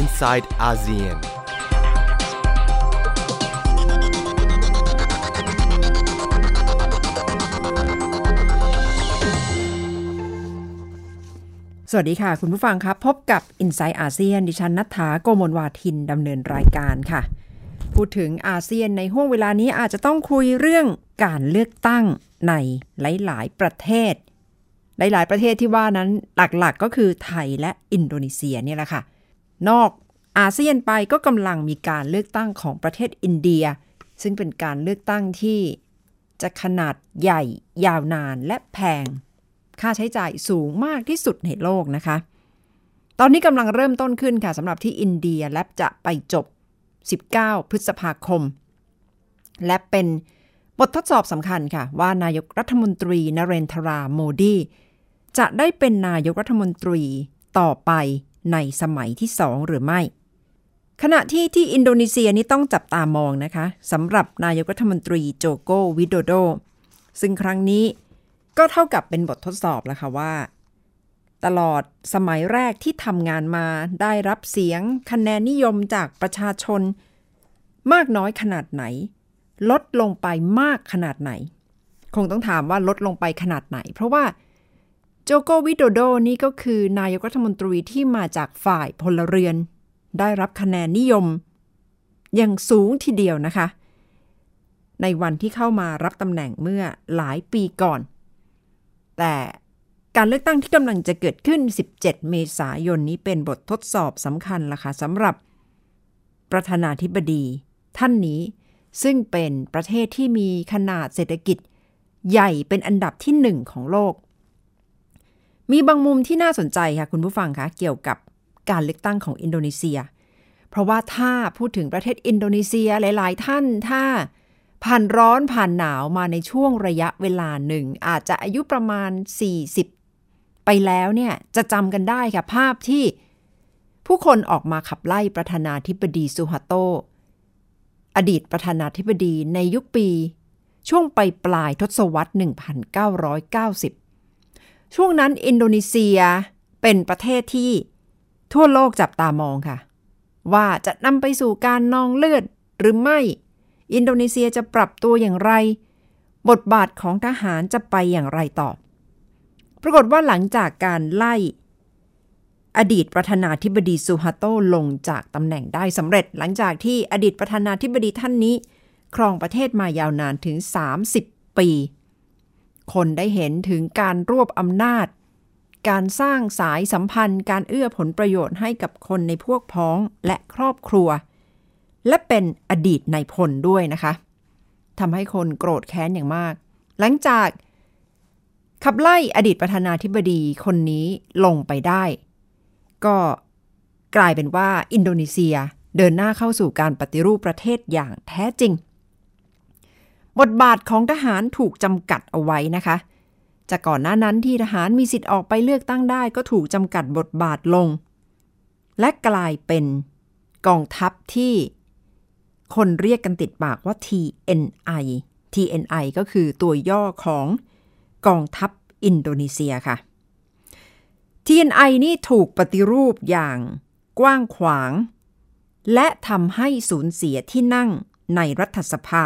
inside ASEAN. สวัสดีค่ะ คุณผู้ฟังครับ พบกับ i n s i ซต์อาเซียนดิฉันนัฐาโกมลวาทินดำเนินรายการค่ะ พูดถึงอาเซียนในห่วงเวลานี้อาจจะต้องคุยเรื่องการเลือกตั้งในหลาย ๆ ประเทศ หลาย ๆ ประเทศที่ว่านั้นหลัก ๆ ก็คือไทยและอินโดนีเซียเนี่ยแหละค่ะ นอกอาเซียนไปก็กำลังมีการเลือกตั้งของประเทศอินเดีย ซึ่งเป็นการเลือกตั้งที่จะขนาดใหญ่ ยาวนานและแพง ค่าใช้จ่ายสูงมากที่สุดในโลกนะคะ ตอนนี้กำลังเริ่มต้นขึ้นค่ะสำหรับที่อินเดียและจะไปจบ 19 พฤษภาคม และเป็นบททดสอบสำคัญค่ะ ว่านายกรัฐมนตรีนเรนทราโมดี จะได้เป็นนายกรัฐมนตรีต่อไป ในสมัยที่สองหรือไม่ ขณะที่ที่อินโดนีเซียนี่ต้องจับตามองนะคะสำหรับนายกรัฐมนตรีโจโกวิโดโด ซึ่งครั้งนี้ก็เท่ากับเป็นบททดสอบแล้วค่ะว่า ตลอดสมัยแรกที่ทำงานมาได้รับเสียงคะแนนนิยมจากประชาชน มากน้อยขนาดไหน ลดลงไปมากขนาดไหน คงต้องถามว่าลดลงไปขนาดไหน เพราะว่า โจโกวิโดโดนี่ก็คือนายกรัฐมนตรีที่มาจากฝ่ายพลเรือน ได้รับคะแนนนิยม อย่างสูงทีเดียวนะคะ ในวันที่เข้ามารับตำแหน่งเมื่อหลายปีก่อน แต่การเลือกตั้งที่กำลังจะเกิดขึ้น 17 เมษายนนี้เป็นบททดสอบสำคัญล่ะค่ะสำหรับ ประธานาธิบดี ท่านนี้ซึ่งเป็นประเทศที่มีขนาดเศรษฐกิจ ใหญ่เป็นอันดับที่หนึ่งของโลก มีบางมุมที่น่าสนใจค่ะคุณผู้ฟังคะเกี่ยวกับการเลือกตั้งของอินโดนีเซีย เพราะว่าถ้าพูดถึงประเทศอินโดนีเซียหลาย ๆ ท่านถ้าผ่านร้อนผ่านหนาวมาในช่วงระยะเวลาหนึ่ง อาจจะอายุประมาณ 40 ไปแล้วเนี่ยจะจำกันได้ค่ะภาพที่ผู้คนออกมาขับไล่ประธานาธิบดีซูฮาโต อดีตประธานาธิบดีในยุคปี ช่วงไปปลายทศวรรษ 1990 ช่วงนั้นอินโดนีเซียเป็นประเทศที่ทั่วโลกจับตามองค่ะ ว่าจะนำไปสู่การนองเลือดหรือไม่ อินโดนีเซียจะปรับตัวอย่างไร บทบาทของทหารจะไปอย่างไรต่อ ปรากฏว่าหลังจากการไล่ อดีตประธานาธิบดีซูฮาโตลงจากตำแหน่งได้สำเร็จ หลังจากที่อดีตประธานาธิบดีท่านนี้ ครองประเทศมายาวนานถึง 30 ปี คนได้เห็นถึงการรวบอำนาจ การสร้างสายสัมพันธ์ การเอื้อผลประโยชน์ให้กับคนในพวกพ้องและครอบครัว และเป็นอดีตนายพลด้วยนะคะทำให้คนโกรธแค้นอย่างมาก หลังจาก ขับไล่อดีตประธานาธิบดีคนนี้ลงไปได้ ก็กลายเป็นว่าอินโดนีเซียเดินหน้าเข้าสู่การปฏิรูปประเทศอย่างแท้จริง บทบาทของทหารถูกจำกัดเอาไว้นะคะ จากก่อนหน้านั้นที่ทหารมีสิทธิ์ออกไปเลือกตั้งได้ ก็ถูกจำกัดบทบาทลง และกลายเป็นกองทัพที่คนเรียกกันติดปากว่า TNI TNI ก็คือตัวย่อของกองทัพอินโดนีเซียค่ะ TNI นี่ถูกปฏิรูปอย่างกว้างขวาง และทำให้สูญเสียที่นั่งในรัฐสภา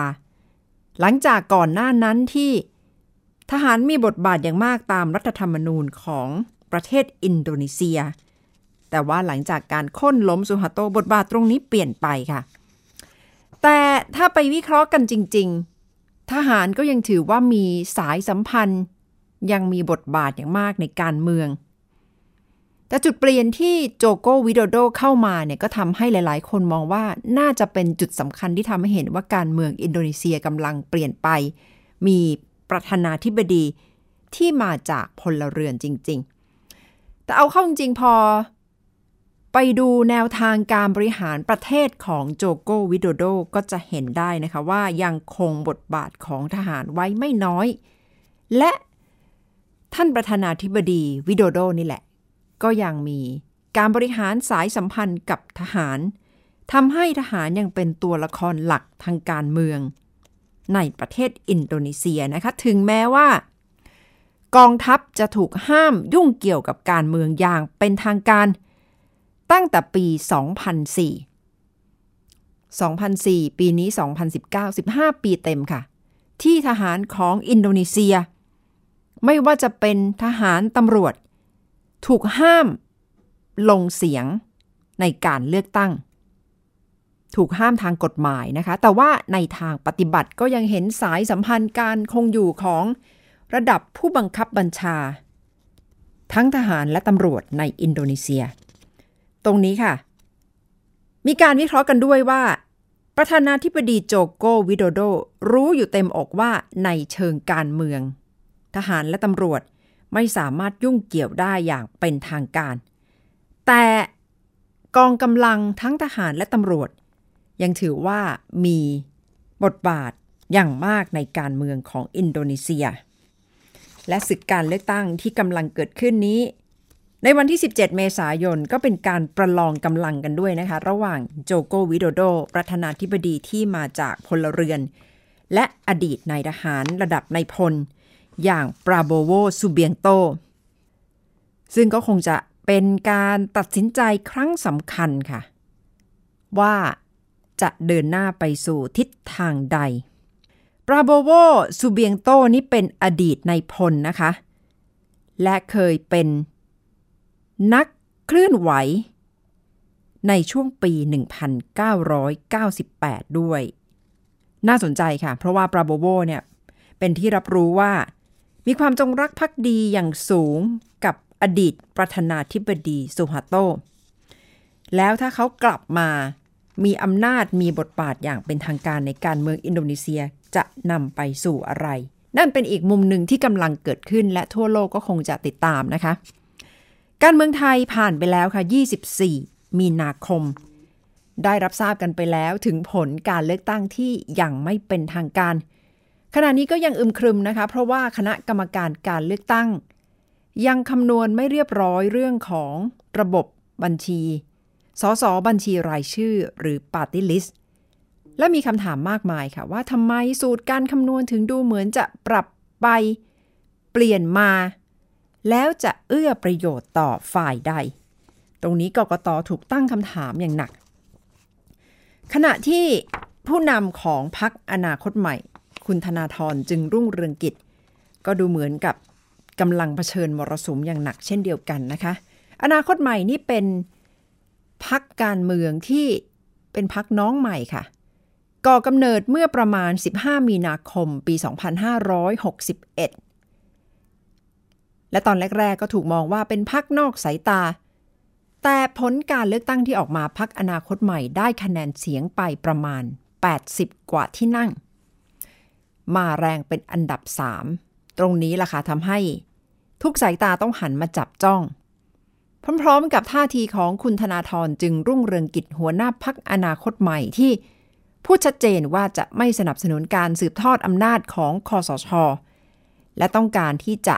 หลังจากก่อนหน้านั้นที่ทหารมีบทบาทอย่างมากตามรัฐธรรมนูญของประเทศอินโดนีเซีย แต่ว่าหลังจากการค้นล้มสุฮาโตบทบาทตรงนี้เปลี่ยนไปค่ะ แต่ถ้าไปวิเคราะห์กันจริง ๆ ทหารก็ยังถือว่ามีสายสัมพันธ์ ยังมีบทบาทอย่างมากในการเมือง แต่จุดเปลี่ยนที่โจโกวิโดโดเข้ามาเนี่ยก็ทำให้หลาย ๆ คนมองว่าน่าจะเป็นจุดสำคัญที่ทำให้เห็นว่าการเมืองอินโดนีเซียกำลังเปลี่ยนไป มีประธานาธิบดีที่มาจากพลเรือนจริง ๆ แต่เอาเข้าจริงพอ ไปดูแนวทางการบริหารประเทศของโจโกวิโดโดก็จะเห็นได้นะคะว่ายังคงบทบาทของทหารไว้ไม่น้อย และท่านประธานาธิบดีวิโดโดนี่แหละ ก็ยังมีการบริหารสายสัมพันธ์กับทหารทำให้ทหารยังเป็นตัวละครหลักทางการเมือง ในประเทศอินโดนีเซียนะคะ ถึงแม้ว่า กองทัพจะถูกห้ามยุ่งเกี่ยวกับการเมืองอย่างเป็นทางการ ตั้งแต่ปี 2004 2004 ปีนี้ 2019 15 ปีเต็มค่ะ ที่ทหารของอินโดนีเซีย ไม่ว่าจะเป็นทหารตำรวจ ถูกห้ามลงเสียงในการเลือกตั้ง ถูกห้ามทางกฎหมายนะคะ แต่ว่าในทางปฏิบัติก็ยังเห็นสายสัมพันธ์การคงอยู่ของระดับผู้บังคับบัญชา ทั้งทหารและตำรวจในอินโดนีเซีย ตรงนี้ค่ะ มีการวิเคราะห์กันด้วยว่า ประธานาธิบดีโจโกวิโดโดรู้อยู่เต็มอกว่าในเชิงการเมือง ทหารและตำรวจ ไม่สามารถยุ่งเกี่ยวได้อย่างเป็นทางการ แต่กองกำลังทั้งทหารและตำรวจ ยังถือว่ามีบทบาทอย่างมากในการเมืองของอินโดนีเซีย และศึกการเลือกตั้งที่กำลังเกิดขึ้นนี้ ในวันที่ 17 เมษายนก็เป็นการประลองกำลังกันด้วยนะคะ ระหว่างโจโกวิโดโด ประธานาธิบดีที่มาจากพลเรือน และอดีตนายทหารระดับนายพล อย่างปราโบโวซูเบียงโต ซึ่งก็คงจะเป็นการตัดสินใจครั้งสำคัญค่ะ ว่าจะเดินหน้าไปสู่ทิศทางใด ปราโบโวซูเบียงโตนี่เป็นอดีตในพลนะคะ และเคยเป็นนักเคลื่อนไหว ในช่วงปี 1998 ด้วย น่าสนใจค่ะ เพราะว่าปราโบโวเนี่ยเป็นที่รับรู้ว่า มีความจงรักภักดีอย่างสูงกับอดีตประธานาธิบดีสุฮาโต แล้วถ้าเขากลับมามีอำนาจมีบทบาทอย่างเป็นทางการในการเมืองอินโดนีเซียจะนำไปสู่อะไร นั่นเป็นอีกมุมหนึ่งที่กำลังเกิดขึ้นและทั่วโลกก็คงจะติดตามนะคะ การเมืองไทยผ่านไปแล้วค่ะ 24 มีนาคม ได้รับทราบกันไปแล้วถึงผลการเลือกตั้งที่ยังไม่เป็นทางการ ขณะนี้ก็ยังอึมครึมนะคะ เพราะว่าคณะกรรมการการเลือกตั้ง ยังคำนวณไม่เรียบร้อยเรื่องของระบบบัญชี สสบัญชีรายชื่อหรือ Party List และมีคำถามมากมายค่ะ ว่าทำไมสูตรการคำนวณถึงดูเหมือนจะปรับไป เปลี่ยนมา แล้วจะเอื้อประโยชน์ต่อฝ่ายใด ตรงนี้กกตถูกตั้งคำถามอย่างหนัก ขณะที่ผู้นำของพักอนาคตใหม่ คุณธนาธรจึงรุ่งเรืองกิจ ก็ดูเหมือนกับกำลังเผชิญมรสุมอย่างหนักเช่นเดียวกันนะคะ อนาคตใหม่นี่เป็นพักการเมืองที่เป็นพักน้องใหม่ค่ะ ก่อกำเนิดเมื่อประมาณ 15 มีนาคมปี 2561 และตอนแรกๆก็ถูกมองว่าเป็นพักนอกสายตา แต่ผลการเลือกตั้งที่ออกมาพักอนาคตใหม่ได้คะแนนเสียงไปประมาณ 80 กว่าที่นั่ง มาแรงเป็นอันดับ 3 ตรงนี้ล่ะค่ะทำให้ทุกสายตาต้องหันมาจับจ้อง พร้อมๆกับท่าทีของคุณธนาธรจึงรุ่งเรืองกิจหัวหน้าพักอนาคตใหม่ที่พูดชัดเจนว่าจะไม่สนับสนุนการสืบทอดอำนาจของคอสช และต้องการที่จะ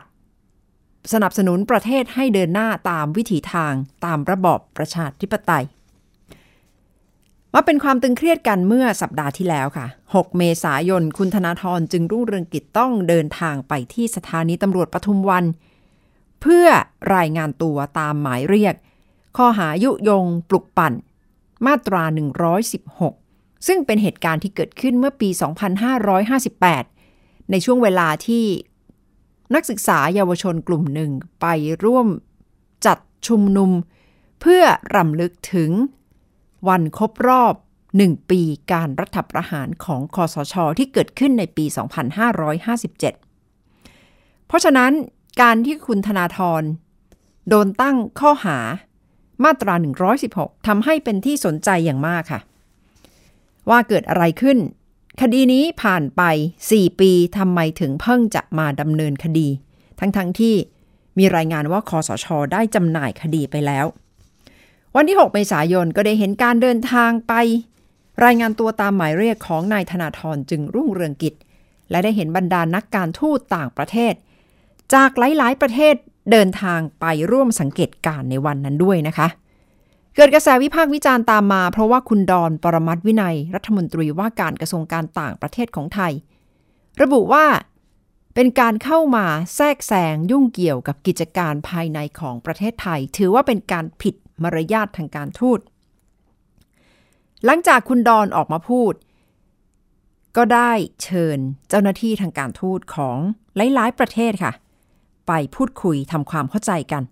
สนับสนุนประเทศให้เดินหน้าตามวิถีทางตามระบอบประชาธิปไตย มาเป็นความตึงเครียดกันเมื่อสัปดาห์ที่แล้วค่ะ 6 เมษายน คุณธนาธรจึงรุ่งเรืองกิจต้องเดินทางไปที่สถานีตำรวจปทุมวัน เพื่อรายงานตัวตามหมายเรียก ข้อหายุยงปลุกปั่น มาตรา 116 ซึ่งเป็นเหตุการณ์ที่เกิดขึ้นเมื่อปี 2558 ในช่วงเวลาที่นักศึกษาเยาวชนกลุ่มหนึ่งไปร่วมจัดชุมนุม เพื่อรำลึกถึง วันครบรอบหนึ่งปีการรัฐประหารของคอสช ที่เกิดขึ้นในปี 2557 เพราะฉะนั้นการที่คุณธนาธรโดนตั้งข้อหามาตรา 116 ทำให้เป็นที่สนใจอย่างมากค่ะ ว่าเกิดอะไรขึ้น คดีนี้ผ่านไป 4 ปีทำไมถึงเพิ่งจะมาดำเนินคดี ทั้งๆทที่มีรายงานว่าคอสช ได้จำหน่ายคดีไปแล้ว วันที่ 6 เมษายนก็ได้เห็นการเดินทางไป รายงานตัวตามหมายเรียกของนายธนาธรจึงรุ่งเรืองกิจ และได้เห็นบรรดานักการทูตต่างประเทศ จากหลาย ๆ ประเทศเดินทางไปร่วมสังเกตการในวันนั้นด้วยนะคะ เกิดกระแสวิพากษ์วิจารณ์ตามมา เพราะว่าคุณดอนปรมัตวินัย รัฐมนตรีว่าการกระทรวงการต่างประเทศของไทย ระบุว่าเป็นการเข้ามาแทรกแซงยุ่งเกี่ยวกับกิจการภายในของประเทศไทย ถือว่าเป็นการผิด มารยาททางการทูต หลังจากคุณดอนออกมาพูด ก็ได้เชิญเจ้าหน้าที่ทางการทูตของหลายๆ ประเทศค่ะ ไปพูดคุยทำความเข้าใจกัน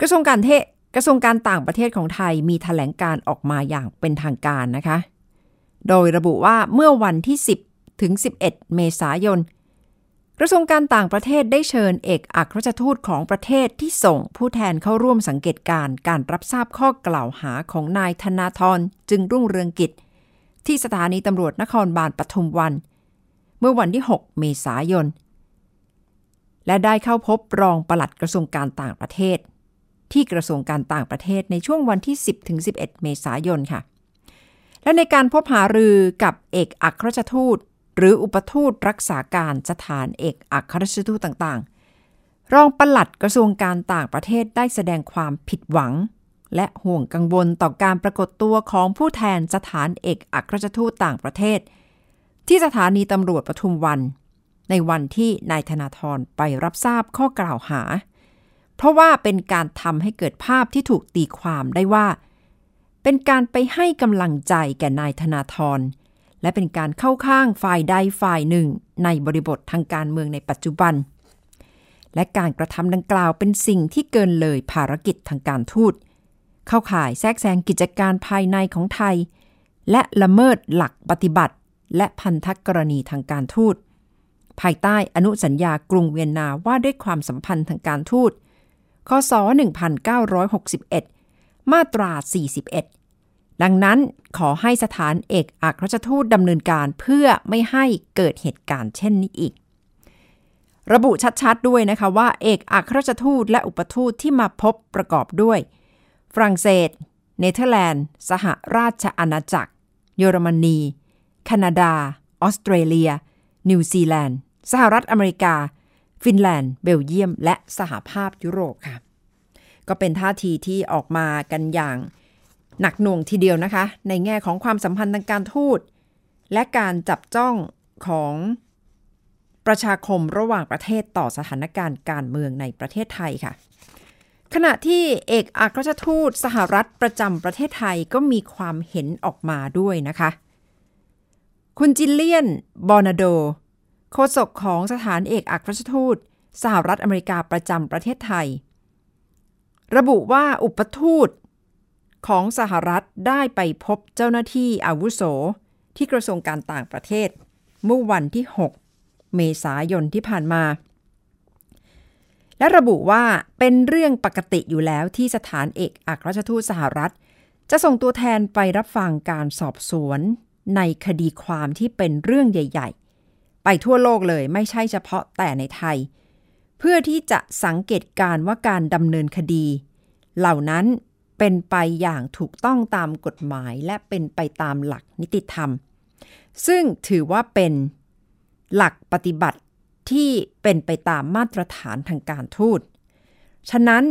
กระทรวงการเทศกระทรวงการต่างประเทศของไทยมีถแถลงการออกมาอย่างเป็นทางการนะคะ โดยระบุว่าเมื่อวันที่ 10 ถึง 11 เมษายน กระทรวงการต่างประเทศได้เชิญเอกอัครราชทูตของประเทศที่ส่งผู้แทนเข้าร่วมสังเกตการการรับทราบข้อกล่าวหาของนายธนาธรจึงรุ่งเรืองกิจ ที่สถานีตำรวจนครบาลปทุมวัน เมื่อวันที่ 6 เมษายน และได้เข้าพบรองปลัดกระทรวงการต่างประเทศ ที่กระทรวงการต่างประเทศในช่วงวันที่ 10ถึง11 เมษายนค่ะ และในการพบหารือกับเอกอัครราชทูต หรืออุปทูตรักษาการสถานเอกอัครราชทูตต่างๆ รองปลัดกระทรวงการต่างประเทศได้แสดงความผิดหวัง และห่วงกังวลต่อการปรากฏตัวของผู้แทนสถานเอกอัครราชทูตต่างประเทศ ที่สถานีตำรวจปทุมวัน ในวันที่นายธนาธรไปรับทราบข้อกล่าวหา เพราะว่าเป็นการทำให้เกิดภาพที่ถูกตีความได้ว่า เป็นการไปให้กำลังใจแก่นายธนาธร และเป็นการเข้าข้างฝ่ายใดฝ่ายหนึ่ง ในบริบททางการเมืองในปัจจุบัน และการกระทำดังกล่าวเป็นสิ่งที่เกินเลยภารกิจทางการทูต เข้าข่ายแทรกแซงกิจการภายในของไทย และละเมิดหลักปฏิบัติ และพันธกรณีทางการทูต ภายใต้อนุสัญญากรุงเวียนนาว่าด้วยความสัมพันธ์ทางการทูตคศ 1961 มาตรา 41 ดังนั้นขอให้สถานเอกอัครราชทูตดำเนินการเพื่อไม่ให้เกิดเหตุการณ์เช่นนี้อีก ระบุชัดๆด้วยนะคะว่าเอกอัครราชทูตและอุปทูตที่มาพบประกอบด้วย ฝรั่งเศส เนเธอร์แลนด์ สหราชอาณาจักร เยอรมนี แคนาดา ออสเตรเลีย นิวซีแลนด์ สหรัฐอเมริกา ฟินแลนด์ เบลเยียม และสหภาพยุโรปค่ะ ก็เป็นท่าทีที่ออกมากันอย่าง หนักหน่วงทีเดียวนะคะ ในแง่ของความสัมพันธ์ทางการทูต และการจับจ้องของประชาคมระหว่างประเทศต่อสถานการณ์การเมืองในประเทศไทยค่ะ ขณะที่เอกอัครราชทูตสหรัฐประจำประเทศไทยก็มีความเห็นออกมาด้วยนะคะ คุณจิลเลียน บอนาโด โฆษกของสถานเอกอัครราชทูต สหรัฐอเมริกาประจำประเทศไทย ระบุว่าอุปทูต ของสหรัฐได้ไปพบเจ้าหน้าที่อาวุโส ที่กระทรวงการต่างประเทศ เมื่อวันที่ 6 เมษายนที่ผ่านมา และระบุว่าเป็นเรื่องปกติอยู่แล้วที่สถานเอกอัครราชทูตสหรัฐ จะส่งตัวแทนไปรับฟังการสอบสวน ในคดีความที่เป็นเรื่องใหญ่ ๆ ไปทั่วโลกเลยไม่ใช่เฉพาะแต่ในไทย เพื่อที่จะสังเกตการว่าการดำเนินคดี เหล่านั้น เป็นไปอย่างถูกต้องตามกฎหมายและเป็นไปตามหลักนิติธรรม ซึ่งถือว่าเป็นหลักปฏิบัติที่เป็นไปตามมาตรฐานทางการทูต ฉะนั้น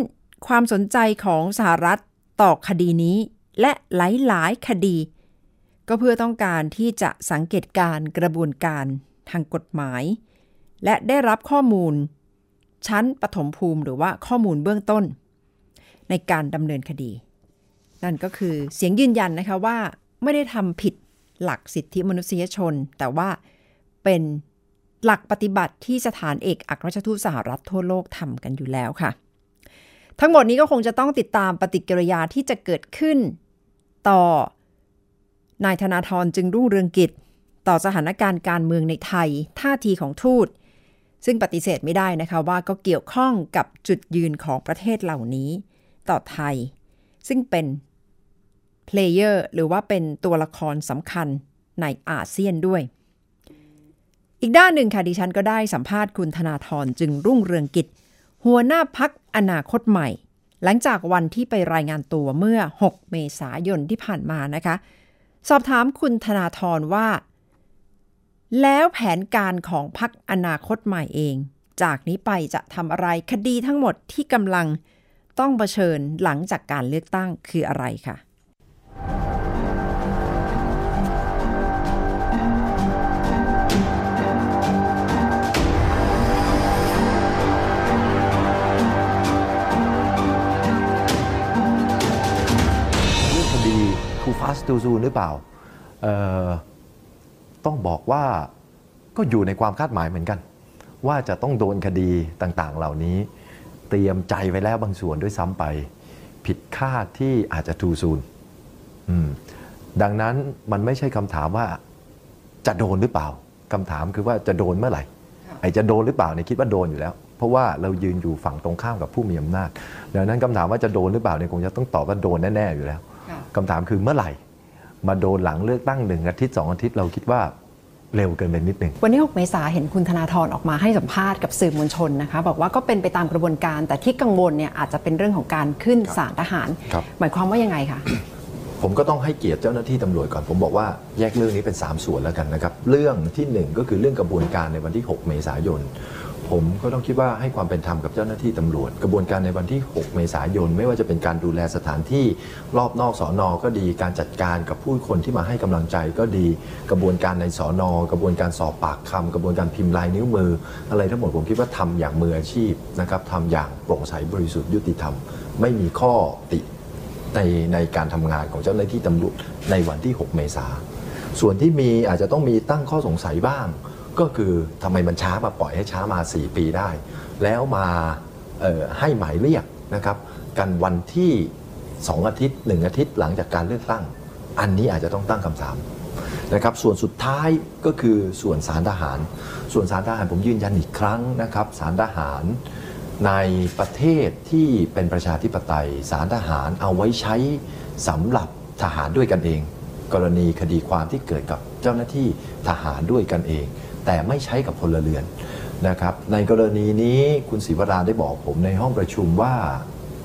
ความสนใจของสหรัฐต่อคดีนี้ และหลาย ๆ คดี ก็เพื่อต้องการที่จะสังเกตการกระบวนการทางกฎหมาย และได้รับข้อมูล ชั้นปฐมภูมิหรือว่าข้อมูลเบื้องต้น ในการดำเนินคดี นั่นก็คือเสียงยืนยันนะคะว่าไม่ได้ทำผิดหลักสิทธิมนุษยชน แต่ว่าเป็นหลักปฏิบัติที่สถานเอกอัครราชทูตสหรัฐทั่วโลกทำกันอยู่แล้วค่ะ ทั้งหมดนี้ก็คงจะต้องติดตามปฏิกิริยาที่จะเกิดขึ้น ต่อนายธนาธรจึงรุ่งเรืองกิจ ต่อสถานการณ์การเมืองในไทย ท่าทีของทูต ซึ่งปฏิเสธไม่ได้นะคะว่าก็เกี่ยวข้องกับจุดยืนของประเทศเหล่านี้ ต่อไทย ซึ่งเป็น player หรือว่าเป็นตัวละครสำคัญในอาเซียนด้วย อีกด้านหนึ่งค่ะดิฉันก็ได้สัมภาษณ์คุณธนาธรจึงรุ่งเรืองกิจ หัวหน้าพรรคอนาคตใหม่ หลังจากวันที่ไปรายงานตัวเมื่อ 6 เมษายนที่ผ่านมานะคะ สอบถามคุณธนาธรว่า แล้วแผนการของพรรคอนาคตใหม่เอง จากนี้ไปจะทำอะไรคดีทั้งหมดที่กำลัง ต้องเผชิญหลังจากการเลือกตั้งคืออะไรคะ่ะ must do soon หรือเปล่า ต้องบอกว่าก็อยู่ในความคาดหมายเหมือนกัน ว่าจะต้องโดนคดีต่างๆเหล่านี้ เตรียมใจไว้แล้วบางส่วนด้วยซ้ำไป ผิดคาดที่อาจจะ too soon อืมดังนั้นมันไม่ใช่คำถามว่าจะโดนหรือเปล่าคำถามคือว่าจะโดนเมื่อไหร่ไอ้จะโดนหรือเปล่าเนี่ยคิดว่าโดนอยู่แล้ว เพราะว่าเรายืนอยู่ฝั่งตรงข้ามกับผู้มีอำนาจ ดังนั้นคำถามว่าจะโดนหรือเปล่าเนี่ยคงจะต้องตอบว่าโดนแน่ๆอยู่แล้วค่ะคำถามคือเมื่อไหร่ มาโดนหลังเลือกตั้งหนึ่งอาทิตย์สองอาทิตย์เราคิดว่า เร็วเกินไปนิดหนึ่งวันที่6เมษาเห็นคุณธนาธรออกมาให้สัมภาษณ์กับสื่อมวลชนนะคะ บอกว่าก็เป็นไปตามกระบวนการ แต่ที่กังวลเนี่ยอาจจะเป็นเรื่องของการขึ้นศาลทหารครับหมายความว่ายังไงคะผมก็ต้องให้เกียรติเจ้าหน้าที่ตำรวจก่อน ผมบอกว่าแยกเรื่องนี้เป็น 3 ส่วนแล้วกันนะครับ เรื่องทีหนึ่1 ก็คือเรื่องกระบวนการในวันที่ 6 เมษายน ผมก็ต้องคิดว่าให้ความเป็นธรรมกับเจ้าหน้าที่ตำรวจ กระบวนการในวันที่ 6 เมษายน ไม่ว่าจะเป็นการดูแลสถานที่รอบนอกสอนอก็ดีการจัดการกับผู้คนที่มาให้กำลังใจก็ดี กระบวนการในสอนอกระบวนการสอบปากคำกระบวนการพิมพ์ลายนิ้วมือ อะไรทั้งหมดผมคิดว่าทำอย่างมืออาชีพนะครับทำอย่างโปร่งใสบริสุทธิ์ยุติธรรม ไม่มีข้อติในในการทำงานของเจ้าหน้าที่ตำรวจในวันที่ 6 เมษาส่วนที่มีอาจจะต้องมีตั้งข้อสงสัยบ้าง ก็คือทำไมมันช้ามาปล่อยให้ช้ามา 4 ปีได้ แล้วมาให้หมายเรียกนะครับ กันวันที่ 2 อาทิตย์ 1 อาทิตย์หลังจากการเลือกตั้ง อันนี้อาจจะต้องตั้งคำถามนะครับส่วนสุดท้ายก็คือส่วนสารทหาร ส่วนสารทหารผมยืนยันอีกครั้งนะครับสารทหารในประเทศที่เป็นประชาธิปไตยสารทหารเอาไว้ใช้สำหรับทหารด้วยกันเอง กรณีคดีความที่เกิดกับเจ้าหน้าที่ทหารด้วยกันเอง แต่ไม่ใช้กับพลเรือนนะครับ ในกรณีนี้คุณศรีวราได้บอกผมในห้องประชุมว่า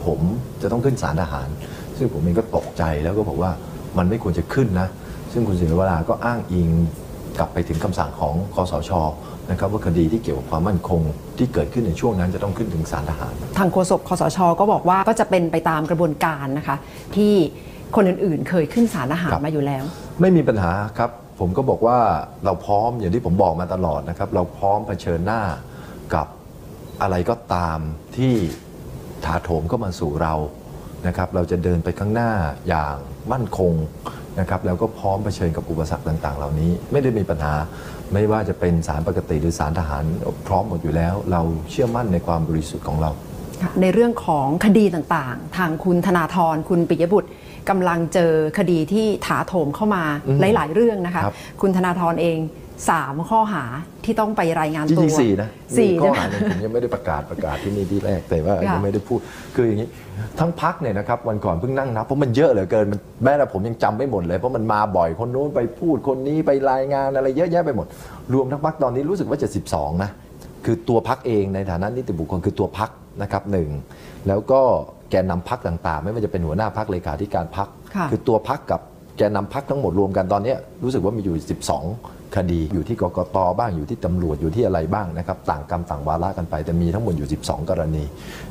ผมจะต้องขึ้นศาลทหาร ซึ่งผมเองก็ตกใจแล้วก็บอกว่ามันไม่ควรจะขึ้นนะ ซึ่งคุณศิริวราก็อ้างอิงกลับไปถึงคำสั่งของคอสชนะครับว่าคดีที่เกี่ยวกับความมั่นคงที่เกิดขึ้นในช่วงนั้นจะต้องขึ้นถึงศาลทหาร ทางโฆษกคสชก็บอกว่าก็จะเป็นไปตามกระบวนการนะคะที่คนอื่นๆ เคยขึ้นศาลทหารครับมาอยู่แล้ว ไม่มีปัญหาครับ ผมก็บอกว่าเราพร้อมอย่างที่ผมบอกมาตลอดนะครับ เราพร้อมเผชิญหน้ากับอะไรก็ตามที่ถาโถมเข้ามาสู่เรานะครับ เราจะเดินไปข้างหน้าอย่างมั่นคงนะครับแล้วก็พร้อมเผชิญกับอุปสรรคต่าง ๆ เหล่านี้ ไม่ได้มีปัญหาไม่ว่าจะเป็นสารปกติหรือสารทหารพร้อมหมดอยู่แล้ว เราเชื่อมั่นในความบริสุทธิ์ของเรา ในเรื่องของคดีต่างๆ ทางคุณธนาธรคุณปิยบุตรกำลังเจอคดีที่ถาโถมเข้ามาอืมหลาย ๆ เรื่องนะคะครับคุณธนาธรเอง3ข้อหาที่ต้องไปรายงานจตัวริงๆสี่นะสี่มีข้อใช่ไหมหาหนึ่งผมยังไม่ได้ประกาศประกาศที่นี่ที่แรกแต่ว่าค่ะยังไม่ได้พูด คืออย่างนี้ทั้งพักเนี่ยนะครับวันก่อนเพิ่งนั่งนับเพราะมันเยอะเหลือเกินมันแม้แต่ผมยังจำไม่หมดเลยเพราะมันมาบ่อยคนนู้นไปพูดคนนี้ไปรายงานอะไรเยอะแยะไปหมด รวมทั้งพักตอนนี้รู้สึกว่าจะ12นะ คือตัวพักเองในฐานะนิติบุคคลคือตัวพักนะครับหนึ่งแล้วก็แกนนำพักต่างๆ ไม่ว่าจะเป็นหัวหน้าพักเลขาธิการพักค่ะคือตัวพักกับแกนนำพักทั้งหมดรวมกันตอนเนี้ยรู้สึกว่ามีอยู่ 12 คดีอยู่ที่กกตบ้างอยู่ที่ตำรวจอยู่ที่อะไรบ้างนะครับ ต่างกรรมต่างวาระกันไป แต่มีทั้งหมดอยู่ 12 กรณี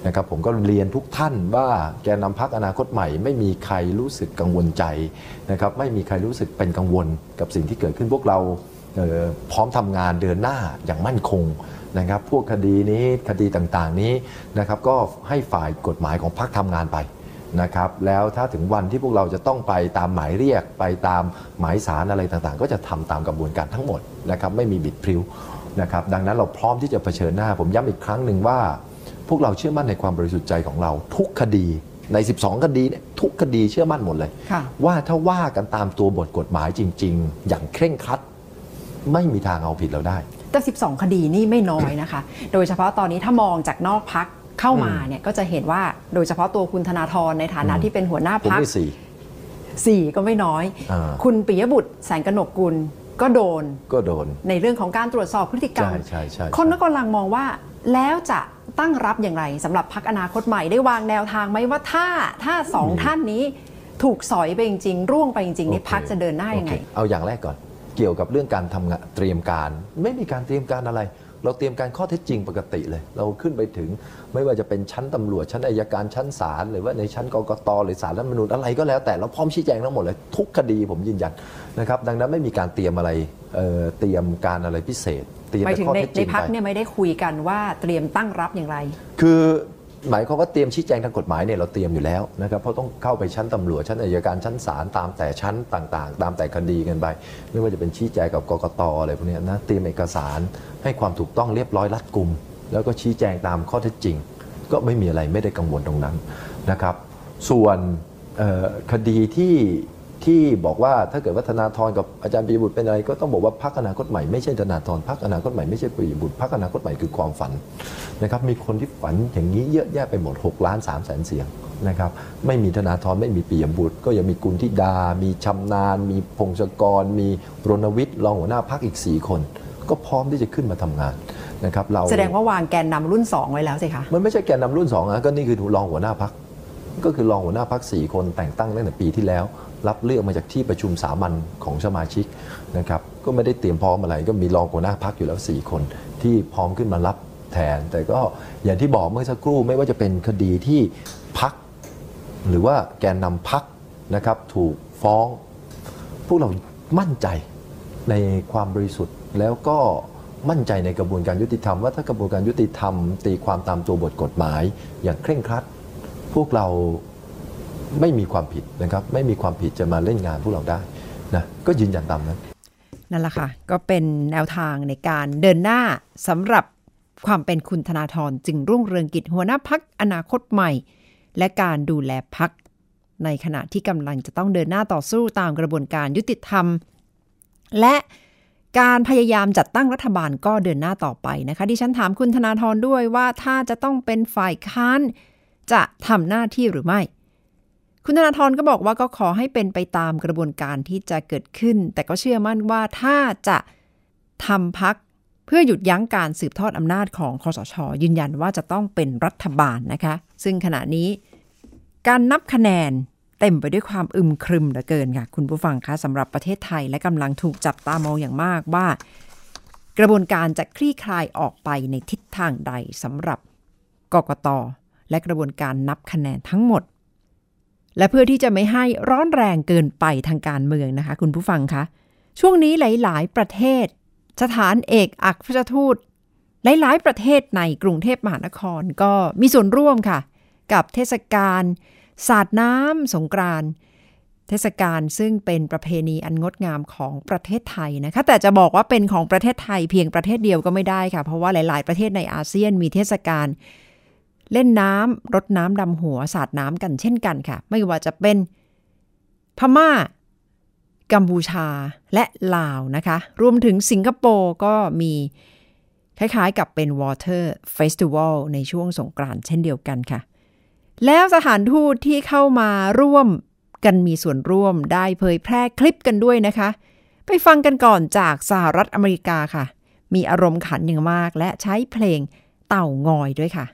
นะครับผมก็เรียนทุกท่านว่าแกนนำพักอนาคตใหม่ ไม่มีใครรู้สึกกังวลใจนะครับไม่มีใครรู้สึกเป็นกังวลกับสิ่งที่เกิดขึ้นพวกเราเอ่อ พร้อมทำงานเดินหน้าอย่างมั่นคงนะครับ พวกคดีนี้คดีต่างๆนี้นะครับก็ให้ฝ่ายกฎหมายของพักทำงานไปนะครับ แล้วถ้าถึงวันที่พวกเราจะต้องไปตามหมายเรียกไปตามหมายสารอะไรต่างๆ ก็จะทำตามกระบวนการทั้งหมดนะครับไม่มีบิดพริ้วนะครับดังนั้นเราพร้อมที่จะเผชิญหน้า ผมย้ำอีกครั้งหนึ่งว่า พวกเราเชื่อมั่นในความบริสุทธิ์ใจของเรา ทุกคดีใน 12 คดีเนี่ยทุกคดีเชื่อมั่นหมดเลยค่ะว่าถ้าว่ากันตามตัวบทกฎหมายจริง ๆ อย่างเคร่งครัด ไม่มีทางเอาผิดเราได้ แต่ 12 คดีนี่ไม่น้อยนะคะ โดยเฉพาะตอนนี้ถ้ามองจากนอกพักเข้ามาเนี่ยก็จะเห็นว่าโดยเฉพาะตัวคุณธนาธรในฐานะอืมที่เป็นหัวหน้าผมพักได้สี่สี่ก็ไม่น้อยอ่าคุณปิยบุตรแสงกนกกุลก็โดนก็โดน ในเรื่องของการตรวจสอบพฤติกรรม ใช่ใช่ใช่คนก็กำลังมองว่าแล้วจะตั้งรับอย่างไรสำหรับพักอนาคตใหม่ได้วางแนวทางไหมว่าถ้าถ้าสองท่านนี้ถูกสอยไปจริงๆร่วงไปจริงๆนี่โอเคพักจะเดินหน้ายังไงโอเคเอาอย่างแรกก่อน เกี่ยวกับเรื่องการทำงานเตรียมการ ไม่มีการเตรียมการอะไร เราเตรียมการข้อเท็จจริงปกติเลย เราขึ้นไปถึงไม่ว่าจะเป็นชั้นตำรวจ ชั้นอายการชั้นศาลหรือว่าในชั้นกกตหรือศาลรัฐธรรมนูญอะไรก็แล้วแต่เราพร้อมชี้แจงทั้งหมดเลยทุกคดีผมยืนยันนะครับดังนั้นไม่มีการเตรียมอะไรเอ่อเตรียมการอะไรพิเศษ เตรียมหมายแต่ถึงข้อในเท็จจในริงพักไป เนี่ยไม่ได้คุยกันว่าเตรียมตั้งรับอย่างไร คือ หมายเขามว่าเตรียมชี้แจงทางกฎหมายเนี่ยเราเตรียมอยู่แล้วนะครับเพราะต้องเข้าไปชั้นตำรวจชั้นอายการชั้นศาลตามแต่ชั้นต่างๆ ตามแต่คดีกันไป ไม่ว่าจะเป็นชี้แจงกับกกตอะไรพวกนี้นะเตรียมเอกสารให้ความถูกต้องเรียบร้อยรัดกุม แล้วก็ชี้แจงตามข้อเท็จจริง ก็ไม่มีอะไรไม่ได้กังวลตรงนั้นนะครับ ส่วนคดีที่ ที่บอกว่าถ้าเกิดวัฒนาธรกับอาจารย์ปียบุตรเป็นอะไร ก็ต้องบอกว่าพรรคอนาคตใหม่ไม่ใช่ธนาธรพรรคอนาคตใหม่ไม่ใช่ปียบุตรพรรคอนาคตใหม่คือความฝันนะครับมีคนที่ฝันอย่างนี้เยอะแยะไปหมด6ล้าน3แสนเสียงนะครับไม่มีธนาธรไม่มีปียบุตร ก็ยังมีกุลธิดา มีชำนาญ มีพงศกร มีรณวิทย์รองหัวหน้าพรรคอีก 4 คน ก็พร้อมที่จะขึ้นมาทำงานนะครับเราแสดงว่าวางแกนนำรุ่น 2 ไว้แล้วสิคะมันไม่ใช่แกนนำรุ่น2นะก็นี่คือรองหัวหน้าพักก็คือรองหัวหน้าพักสี่คนแต่งตั้งตั้งแต่ปีที่แล้ว รับเลือกมาจากที่ประชุมสามัญของสมาชิกนะครับก็ไม่ได้เตรียมพร้อมอะไร ก็มีรองหัวหน้าพักอยู่แล้ว 4 คนที่พร้อมขึ้นมารับแทน แต่ก็อย่างที่บอกเมื่อสักครู่ไม่ว่าจะเป็นคดีที่พัก หรือว่าแกนนำพักนะครับถูกฟ้อง พวกเรามั่นใจในความบริสุทธิ์แล้วก็มั่นใจในกระบวนการยุติธรรมว่าถ้ากระบวนการยุติธรรมตีความตามตัวบทกฎหมายอย่างเคร่งครัด พวกเรา ไม่มีความผิดนะครับไม่มีความผิดจะมาเล่นงานพวกเราได้นะก็ยืนยันตามนั้นนั่นแหละค่ะ ก็เป็นแนวทางในการเดินหน้าสำหรับความเป็นคุณธนาธรจึงรุ่งเรืองกิจหัวหน้าพักอนาคตใหม่ และการดูแลพัก ในขณะที่กำลังจะต้องเดินหน้าต่อสู้ตามกระบวนการยุติธรรม และการพยายามจัดตั้งรัฐบาลก็เดินหน้าต่อไปนะคะดิฉันถามคุณธนาธรด้วยว่าถ้าจะต้องเป็นฝ่ายค้านจะทำหน้าที่หรือไม่ คุณธนาธรก็บอกว่าก็ขอให้เป็นไปตามกระบวนการที่จะเกิดขึ้น แต่ก็เชื่อมั่นว่าถ้าจะทำพักเพื่อหยุดยั้งการสืบทอดอำนาจของคอสช ยืนยันว่าจะต้องเป็นรัฐบาลนะคะ ซึ่งขณะนี้ การนับคะแนนเต็มไปด้วยความอึมครึมเหลือเกินค่ะ คุณผู้ฟังคะสำหรับประเทศไทยและกำลังถูกจับตามองอย่างมากว่า กระบวนการจะคลี่คลายออกไปในทิศทางใดสำหรับกกตและกระบวนการนับคะแนนทั้งหมด และเพื่อที่จะไม่ให้ร้อนแรงเกินไปทางการเมืองนะคะ คุณผู้ฟังคะช่วงนี้หลาย ๆ ประเทศ สถานเอกอัครราชทูตหลาย ๆ ประเทศในกรุงเทพมหานครก็มีส่วนร่วมค่ะ กับเทศกาลสาดน้ำสงกรานเทศกาลซึ่งเป็นประเพณีอันงดงามของประเทศไทยนะคะ แต่จะบอกว่าเป็นของประเทศไทยเพียงประเทศเดียวก็ไม่ได้ค่ะ เพราะว่าหลาย ๆ ประเทศในอาเซียนมีเทศกาล เล่นน้ำรดน้ำดำหัวสาดน้ำกันเช่นกันค่ะ ไม่ว่าจะเป็นพม่า กัมพูชาและลาวนะคะ รวมถึงสิงคโปร์ก็มีคล้ายๆกับเป็น Water Festival ในช่วงสงกรานต์เช่นเดียวกันค่ะ แล้วสถานทูตที่เข้ามาร่วมกันมีส่วนร่วมได้เผยแพร่คลิปกันด้วยนะคะ ไปฟังกันก่อนจากสหรัฐอเมริกาค่ะ มีอารมณ์ขันอย่างมากและใช้เพลงเต่างอยด้วยค่ะ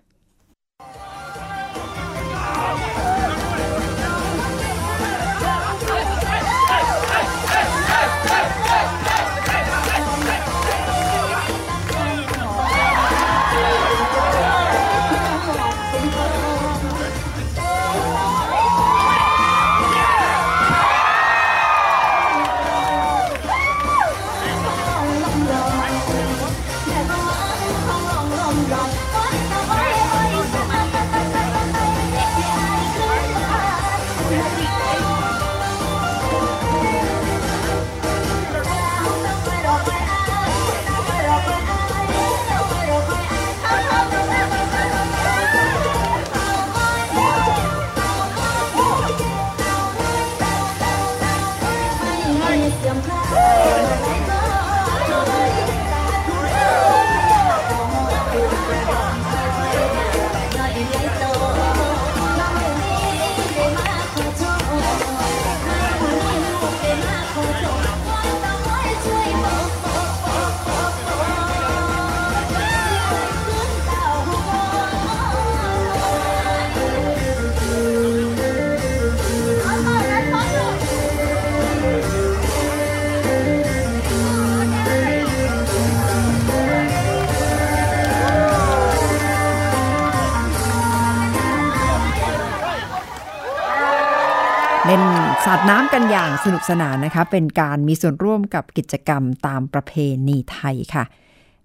อย่างสนุกสนานนะคะ เป็นการมีส่วนร่วมกับกิจกรรมตามประเพณีไทยค่ะ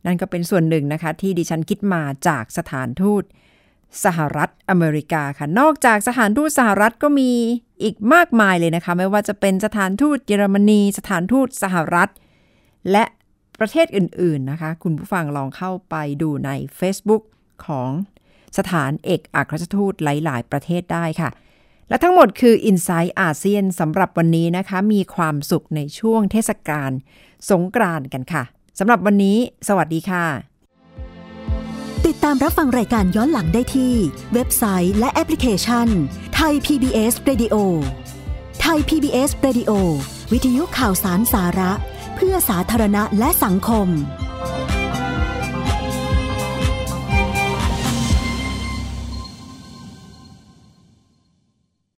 นั่นก็เป็นส่วนหนึ่งนะคะ ที่ดิฉันคิดมาจากสถานทูตสหรัฐอเมริกาค่ะ นอกจากสถานทูตสหรัฐก็มีอีกมากมายเลยนะคะ ไม่ว่าจะเป็นสถานทูตเยอรมนี สถานทูตสหรัฐ และประเทศอื่น ๆนะคะ คุณผู้ฟังลองเข้าไปดูใน Facebook ของสถานเอกอัครราชทูตหลาย ๆ ประเทศได้ค่ะ และทั้งหมดคือ i n s i ซต์อาเซียนสำหรับวันนี้นะคะ มีความสุขในช่วงเทศกาลสงกรานต์กันค่ะสำหรับวันนี้ สวัสดีค่ะ ติดตามรับฟังรายการย้อนหลังได้ที่ เว็บไซต์และแอปพลิเคชันไทย PBS Radio ไทย PBS Radio วิทยุข่าวสารสาระ เพื่อสาธารณะและสังคม